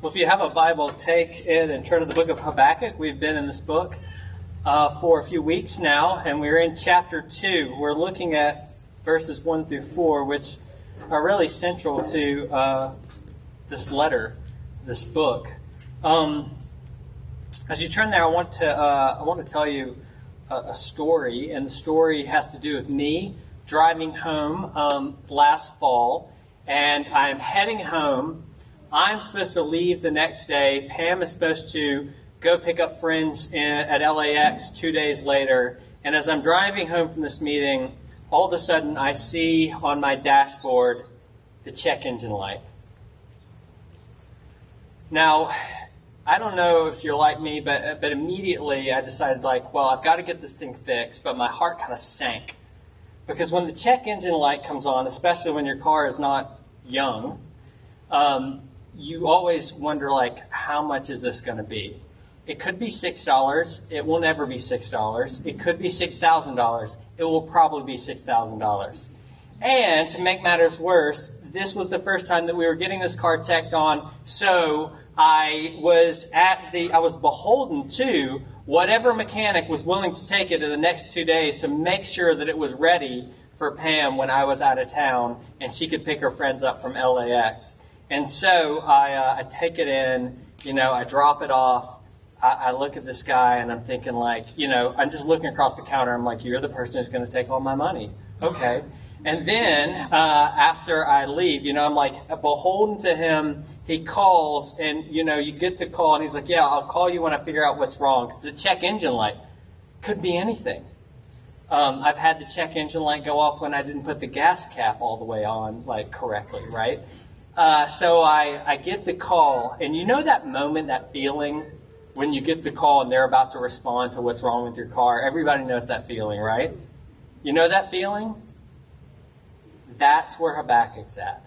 Well, if you have a Bible, take it and turn to the book of Habakkuk. We've been in this book uh, for a few weeks now, and we're in chapter 2. We're looking at verses 1 through 4, which are really central to uh, this letter, this book. Um, as you turn there, I want to, uh, I want to tell you a, a, story, and the story has to do with me driving home um, last fall, and I'm heading home I'm supposed to leave the next day. Pam is supposed to go pick up friends in, at LAX two days later. And as I'm driving home from this meeting, all of a sudden I see on my dashboard the check engine light. Now, I don't know if you're like me, but, but immediately I decided, like, well, I've got to get this thing fixed, but my heart kind of sank. Because when the check engine light comes on, especially when your car is not young, um, you always wonder like how much is this going to be? It could be six dollars. It will never be six dollars. It could be six thousand dollars. It will probably be six thousand dollars. And to make matters worse this was the first time that we were getting this car checked on so i was at the i was beholden to whatever mechanic was willing to take it in the next two days to make sure that it was ready for pam when i was out of town and she could pick her friends up from LAX and so I, uh, I take it in, you know, I drop it off. I, I, look at this guy and I'm thinking, like, you know, I'm just looking across the counter. I'm like, you're the person who's going to take all my money. Okay. And then uh, after I leave, you know, I'm like beholden to him. He calls, and you know, you get the call, and he's like, "Yeah, I'll call you when I figure out what's wrong." Because the check engine light could be anything. Um, I've had the check engine light go off when I didn't put the gas cap all the way on, like correctly, right? Uh, so I, I get the call, and you know that moment, that feeling when you get the call and they're about to respond to what's wrong with your car? Everybody knows that feeling, right? You know that feeling? That's where Habakkuk's at.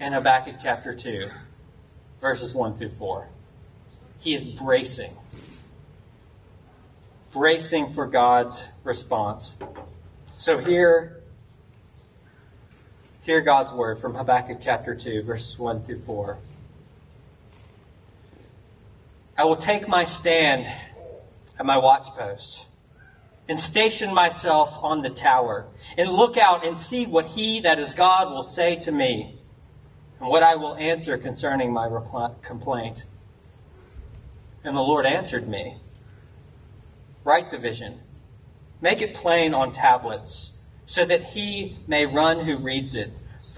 In Habakkuk chapter 2, verses 1 through 4. He is bracing. Bracing for God's response. So here Hear God's word from Habakkuk chapter 2, verses 1 through 4. I will take my stand at my watchpost and station myself on the tower and look out and see what he that is God will say to me and what I will answer concerning my complaint. And the Lord answered me Write the vision, make it plain on tablets so that he may run who reads it.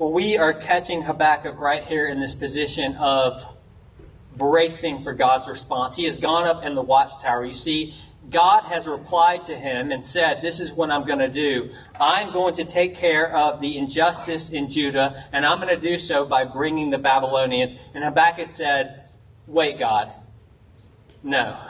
Well, we are catching Habakkuk right here in this position of bracing for God's response. He has gone up in the watchtower. You see, God has replied to him and said, This is what I'm going to do. I'm going to take care of the injustice in Judah, and I'm going to do so by bringing the Babylonians. And Habakkuk said, Wait, God. No.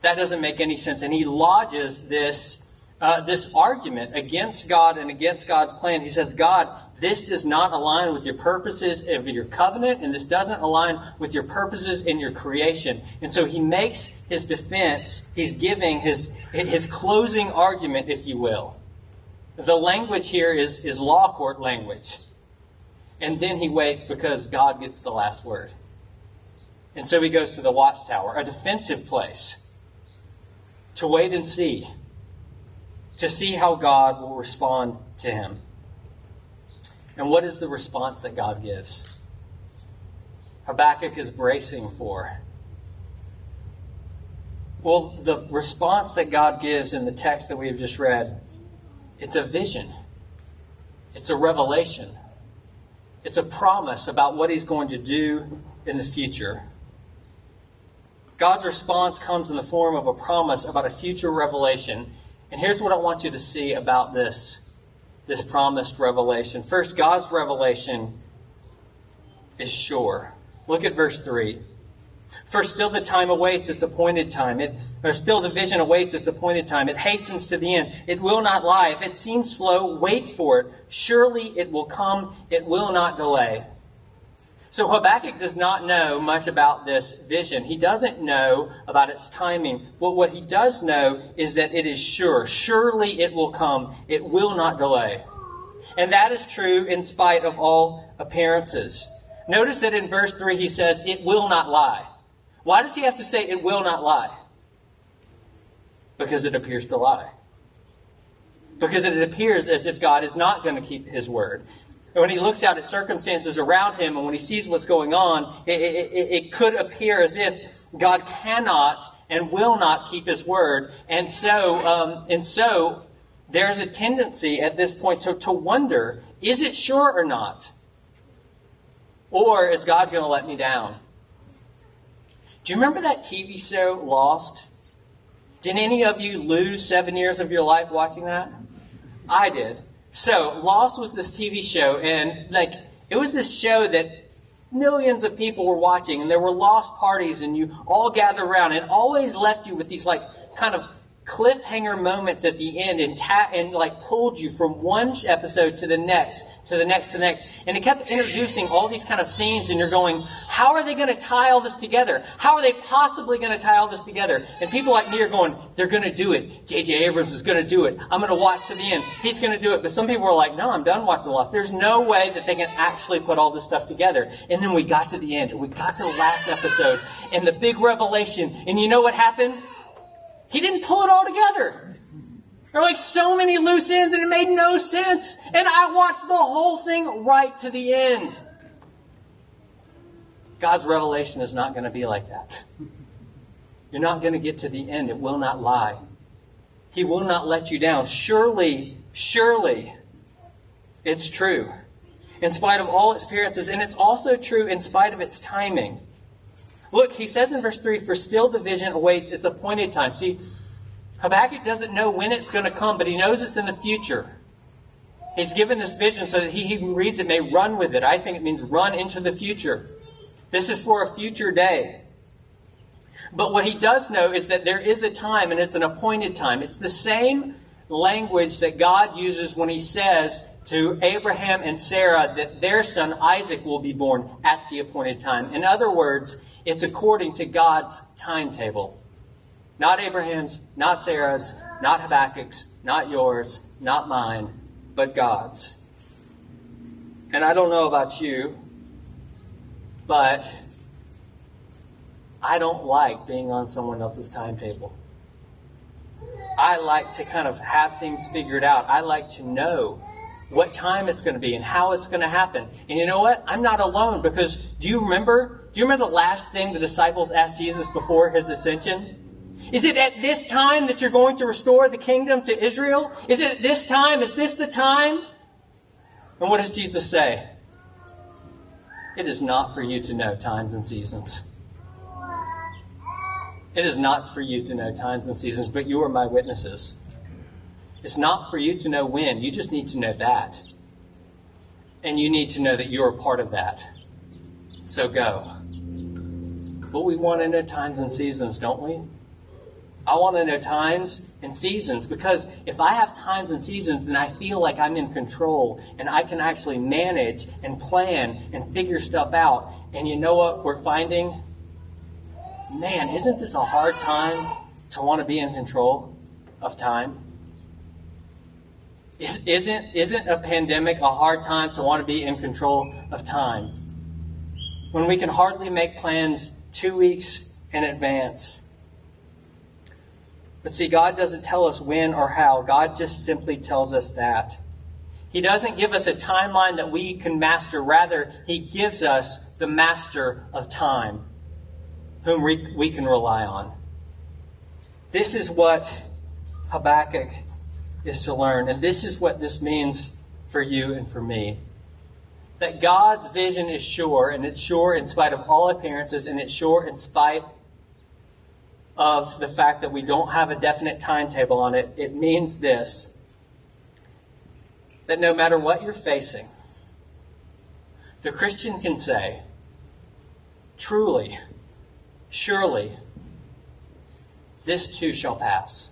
That doesn't make any sense. And he lodges this, uh, this argument against God and against God's plan. He says, God, this does not align with your purposes of your covenant, and this doesn't align with your purposes in your creation. And so he makes his defense, he's giving his, his closing argument, if you will. The language here is, is law court language. And then he waits because God gets the last word. And so he goes to the watchtower, a defensive place to wait and see, to see how God will respond to him. And what is the response that God gives? Habakkuk is bracing for. Well, the response that God gives in the text that we have just read, it's a vision. It's a revelation. It's a promise about what he's going to do in the future. God's response comes in the form of a promise about a future revelation. And here's what I want you to see about this this promised revelation. First, God's revelation is sure. Look at verse 3. For still the time awaits its appointed time. It, or still the vision awaits its appointed time. It hastens to the end. It will not lie. If it seems slow, wait for it. Surely it will come. It will not delay. So Habakkuk does not know much about this vision. He doesn't know about its timing. But what he does know is that it is sure. Surely it will come. It will not delay. And that is true in spite of all appearances. Notice that in verse 3 he says, It will not lie. Why does he have to say it will not lie? Because it appears to lie. Because it appears as if God is not going to keep his word. And when he looks out at circumstances around him and when he sees what's going on, it, it, it, could appear as if God cannot and will not keep his word. And so, um, and so there's a tendency at this point to, to wonder, is it sure or not? Or is God going to let me down? Do you remember that TV show, Lost? Did any of you lose seven years of your life watching that? I did. So, Lost was this TV show, and like, it was this show that millions of people were watching, and there were lost parties, and you all gathered around, and always left you with these like kind of cliffhanger moments at the end and ta- and like pulled you from one episode to the next to the next to the next. And it kept introducing all these kind of themes and you're going how are they going to tie all this together? How are they possibly going to tie all this together? And people like me are going they're going to do it. J.J. Abrams is going to do it. I'm going to watch to the end. He's going to do it. But some people are like no i'm done watching lost. There's no way that they can actually put all this stuff together. And then we got to the end. We got to the last episode and the big revelation. And you know what happened he didn't pull it all together. There were like so many loose ends and it made no sense. And I watched the whole thing right to the end. God's revelation is not going to be like that. You're not going to get to the end. It will not lie. He will not let you down. Surely, surely, it's true. In spite of all experiences, and it's also true in spite of its timing. Look, he says in verse 3 For still the vision awaits its appointed time. See, Habakkuk doesn't know when it's going to come, but he knows it's in the future. He's given this vision so that he reads it may run with it. I think it means run into the future. This is for a future day. But what he does know is that there is a time, and it's an appointed time. It's the same language that God uses when he says to Abraham and Sarah that their son Isaac will be born at the appointed time. In other words, it's according to God's timetable. Not Abraham's, not Sarah's, not Habakkuk's, not yours, not mine, but God's. And I don't know about you, but I don't like being on someone else's timetable. I like to kind of have things figured out. I like to know what time it's going to be and how it's going to happen. And you know what? I'm not alone because do you remember? Do you remember the last thing the disciples asked Jesus before his ascension? Is it at this time that you're going to restore the kingdom to Israel? Is it at this time? Is this the time? And what does Jesus say? It is not for you to know times and seasons. It is not for you to know times and seasons, but you are my witnesses. It's not for you to know when, you just need to know that. And you need to know that you're a part of that. So go. But we want to know times and seasons, don't we? I want to know times and seasons because if I have times and seasons, then I feel like I'm in control and I can actually manage and plan and figure stuff out. And you know what we're finding? Man, isn't this a hard time to want to be in control of time? Is, isn't, isn't a pandemic a hard time to want to be in control of time? When we can hardly make plans two weeks in advance. But see, God doesn't tell us when or how. God just simply tells us that. He doesn't give us a timeline that we can master. Rather, He gives us the master of time, whom we, we can rely on. This is what Habakkuk is to learn. And this is what this means for you and for me. That God's vision is sure, and it's sure in spite of all appearances, and it's sure in spite of the fact that we don't have a definite timetable on it. It means this that no matter what you're facing, the Christian can say, truly, surely, this too shall pass.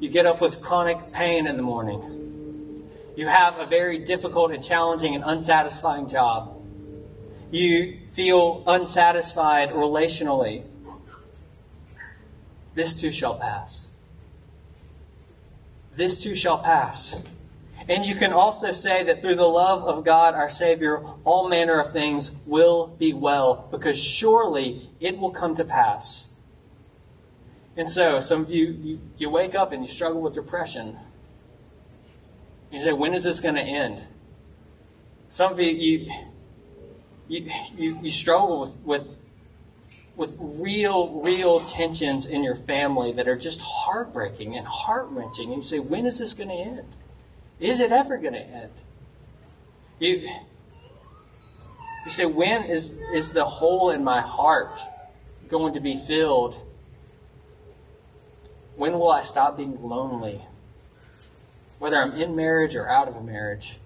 You get up with chronic pain in the morning. You have a very difficult and challenging and unsatisfying job. You feel unsatisfied relationally. This too shall pass. This too shall pass. And you can also say that through the love of God our Savior, all manner of things will be well, because surely it will come to pass. And so, some of you, you, you wake up and you struggle with depression. You say, when is this going to end? Some of you, you, you, you, you struggle with, with, with real, real tensions in your family that are just heartbreaking and heart wrenching. And you say, when is this going to end? Is it ever going to end? You, you say, when is, is the hole in my heart going to be filled? When will I stop being lonely? Whether I'm in marriage or out of a marriage.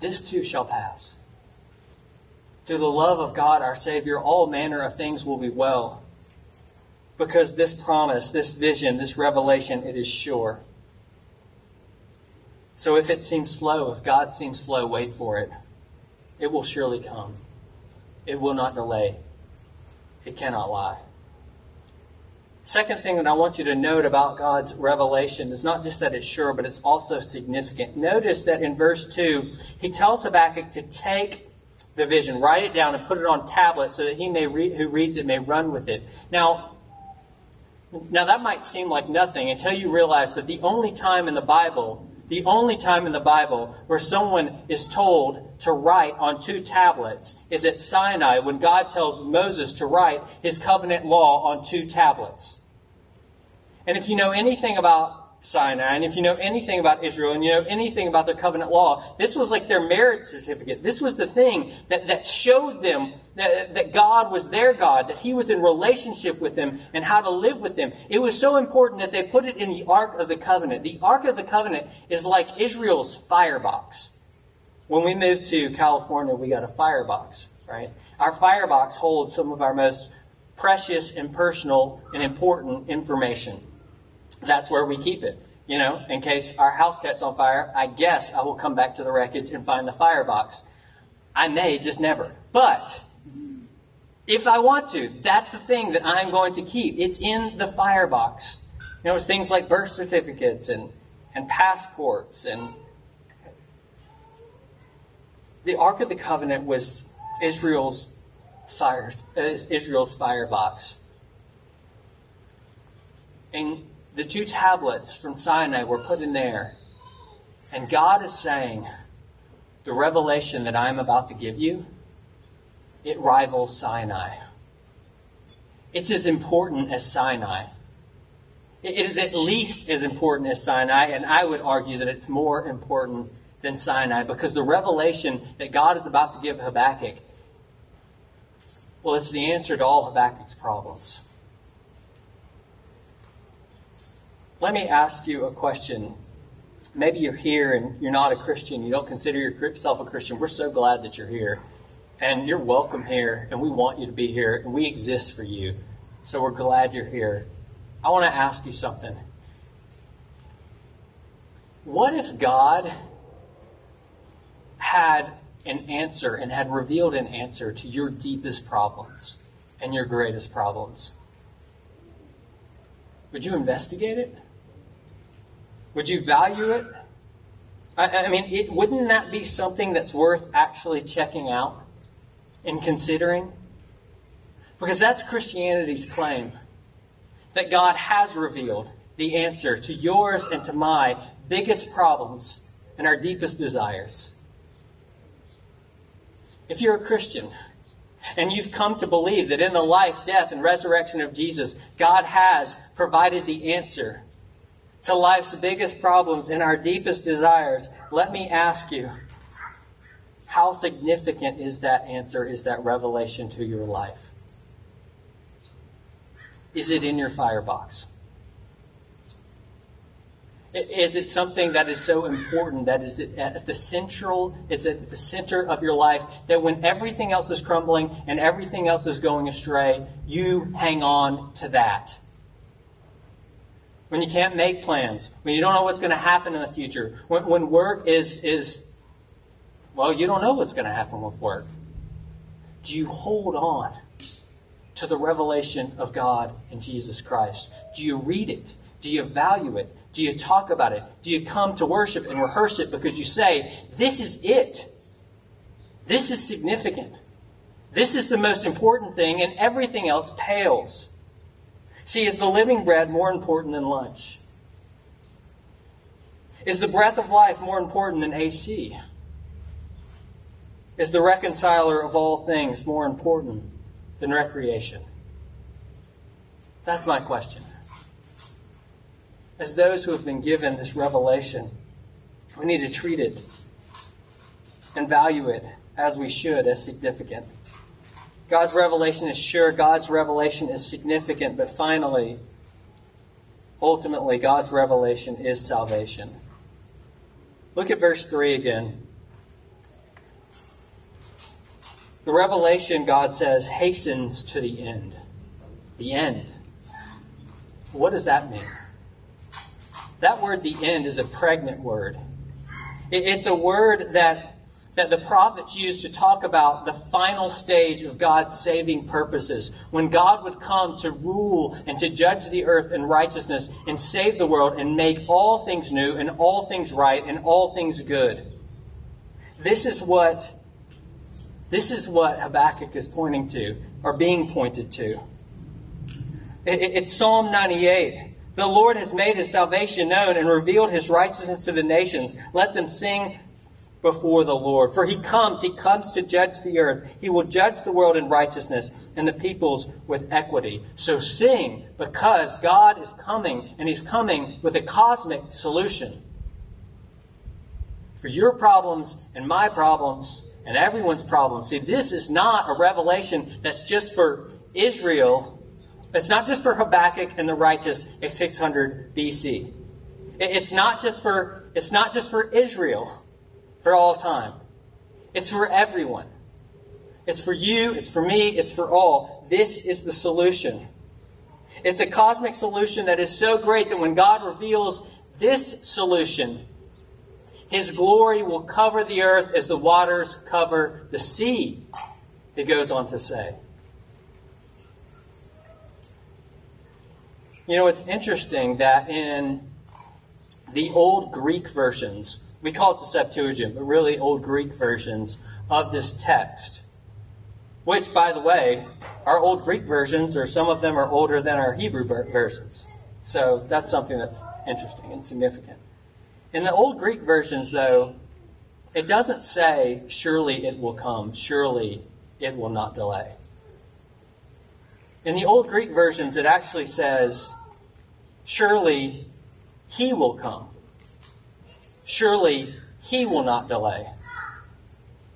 This too shall pass. Through the love of God our Savior, all manner of things will be well. Because this promise, this vision, this revelation, it is sure. So if it seems slow, if God seems slow, wait for it. It will surely come. It will not delay. It cannot lie. Second thing that I want you to note about God's revelation is not just that it's sure, but it's also significant. Notice that in verse 2, he tells Habakkuk to take the vision, write it down, and put it on tablets so that he may re- who reads it may run with it. Now, now that might seem like nothing until you realize that the only time in the Bible the only time in the Bible where someone is told to write on two tablets is at Sinai when God tells Moses to write his covenant law on two tablets. And if you know anything about Sinai, and if you know anything about Israel and you know anything about their covenant law, this was like their marriage certificate. This was the thing that, that showed them that, that God was their God, that He was in relationship with them and how to live with them. It was so important that they put it in the Ark of the Covenant. The Ark of the Covenant is like Israel's firebox. When we moved to California, we got a firebox, right? Our firebox holds some of our most precious and personal and important information that's where we keep it. You know, in case our house gets on fire, I guess I will come back to the wreckage and find the firebox. I may just never. But if I want to, that's the thing that I'm going to keep. It's in the firebox. You know, it's things like birth certificates and, and passports and the Ark of the Covenant was Israel's fires, Israel's firebox. And the two tablets from Sinai were put in there. And God is saying, the revelation that I'm about to give you, it rivals Sinai. It's as important as Sinai. It is at least as important as Sinai, and I would argue that it's more important than Sinai because the revelation that God is about to give Habakkuk, well, it's the answer to all Habakkuk's problems. Let me ask you a question. Maybe you're here and you're not a Christian. You don't consider yourself a Christian. We're so glad that you're here. And you're welcome here, and we want you to be here, and we exist for you. So we're glad you're here. I want to ask you something. What if God had an answer and had revealed an answer to your deepest problems and your greatest problems? Would you investigate it? Would you value it? I, I mean, it, wouldn't that be something that's worth actually checking out and considering? Because that's Christianity's claim that God has revealed the answer to yours and to my biggest problems and our deepest desires. If you're a Christian and you've come to believe that in the life, death, and resurrection of Jesus, God has provided the answer to life's biggest problems and our deepest desires, let me ask you how significant is that answer, is that revelation to your life? Is it in your firebox? Is it something that is so important that is at the central, it's at the center of your life that when everything else is crumbling and everything else is going astray, you hang on to that? When you can't make plans, when you don't know what's going to happen in the future, when, when work is, is, well, you don't know what's going to happen with work. Do you hold on to the revelation of God in Jesus Christ? Do you read it? Do you value it? Do you talk about it? Do you come to worship and rehearse it because you say, This is it? This is significant. This is the most important thing, and everything else pales. See, is the living bread more important than lunch? Is the breath of life more important than AC? Is the reconciler of all things more important than recreation? That's my question as those who have been given this revelation, we need to treat it and value it as we should, as significant. God's revelation is sure, God's revelation is significant, but finally, ultimately, God's revelation is salvation. Look at verse 3 again. The revelation, God says, hastens to the end. The end. What does that mean? That word, the end, is a pregnant word. It's a word that, that the prophets used to talk about the final stage of God's saving purposes. When God would come to rule and to judge the earth in righteousness and save the world and make all things new and all things right and all things good. This is what this is what Habakkuk is pointing to, or being pointed to. It's Psalm 98. The Lord has made his salvation known and revealed his righteousness to the nations. Let them sing before the Lord. For he comes, he comes to judge the earth. He will judge the world in righteousness and the peoples with equity. So sing because God is coming and he's coming with a cosmic solution. For your problems and my problems and everyone's problems. See, this is not a revelation that's just for Israel it's not just for Habakkuk and the righteous at 600 BC. It's not just for it's not just for Israel for all time. It's for everyone. It's for you, it's for me, it's for all. This is the solution. It's a cosmic solution that is so great that when God reveals this solution, his glory will cover the earth as the waters cover the sea, he goes on to say. You know, it's interesting that in the old Greek versions, we call it the Septuagint, but really old Greek versions of this text, which, by the way, our old Greek versions, or some of them are older than our Hebrew versions. So that's something that's interesting and significant. In the old Greek versions, though, it doesn't say, surely it will come, surely it will not delay. In the old Greek versions, it actually says, Surely he will come. Surely he will not delay.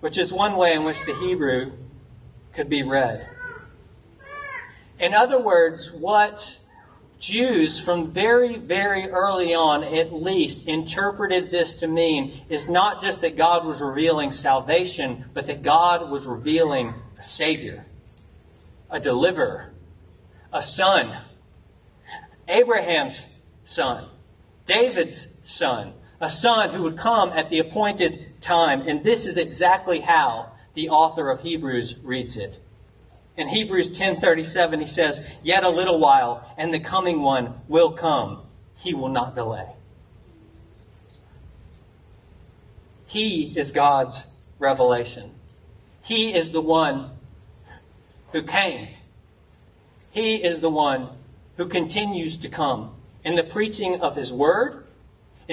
Which is one way in which the Hebrew could be read. In other words, what Jews from very, very early on, at least, interpreted this to mean is not just that God was revealing salvation, but that God was revealing a Savior, a deliverer, a Son Abraham's son, David's son, a son who would come at the appointed time. And this is exactly how the author of Hebrews reads it. In Hebrews 10:37 he says, "Yet a little while and the coming one will come. He will not delay." He is God's revelation. He is the one who came. He is the one who continues to come. In the preaching of his word,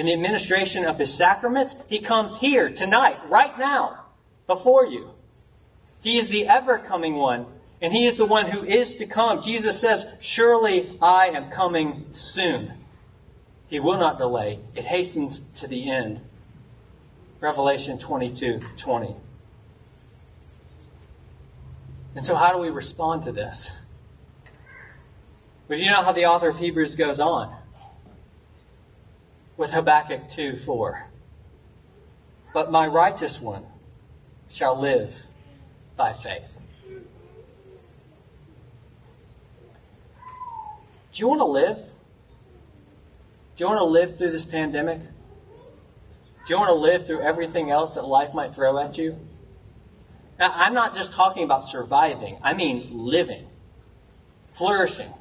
in the administration of his sacraments, he comes here tonight, right now, before you. He is the ever coming one, and he is the one who is to come. Jesus says, Surely I am coming soon. He will not delay. It hastens to the end. Revelation 22 20. And so, how do we respond to this? But you know how the author of Hebrews goes on? With Habakkuk 2 4. But my righteous one shall live by faith. Do you want to live? Do you want to live through this pandemic? Do you want to live through everything else that life might throw at you? Now, I'm not just talking about surviving, I mean living, flourishing.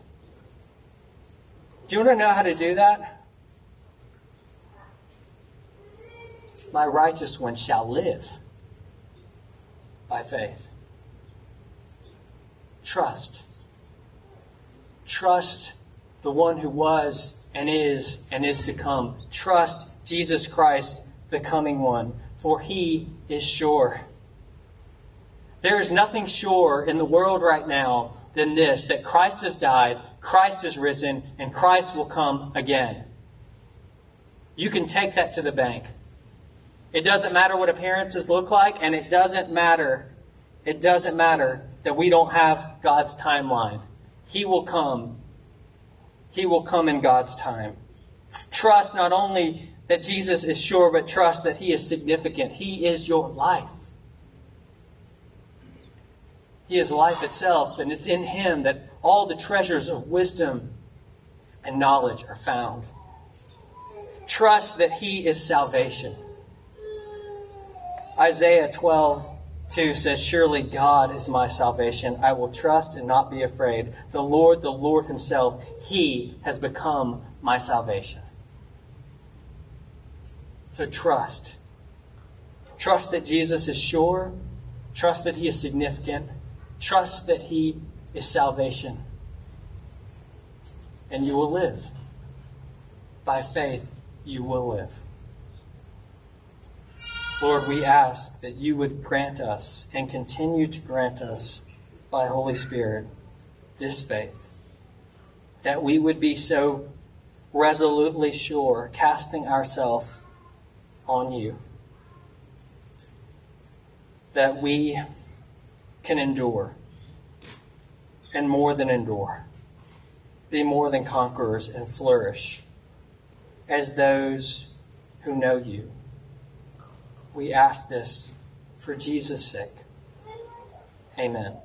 Do you want to know how to do that? My righteous one shall live by faith. Trust. Trust the one who was and is and is to come. Trust Jesus Christ, the coming one, for he is sure. There is nothing sure in the world right now than this that Christ has died, Christ is risen, and Christ will come again. You can take that to the bank. It doesn't matter what appearances look like, and it doesn't matter. It doesn't matter that we don't have God's timeline. He will come he will come in God's time. Trust not only that Jesus is sure, but trust that He is significant. He is your life. He is life itself, and it's in Him that all the treasures of wisdom and knowledge are found. Trust that He is salvation. Isaiah 12 2 says, Surely God is my salvation. I will trust and not be afraid. The Lord, the Lord Himself, He has become my salvation. So trust. Trust that Jesus is sure. Trust that He is significant. Trust that He is salvation. And you will live. By faith, you will live. Lord, we ask that you would grant us and continue to grant us by Holy Spirit this faith. That we would be so resolutely sure, casting ourselves on you. That we can endure and more than endure, be more than conquerors and flourish as those who know you. We ask this for Jesus' sake. Amen.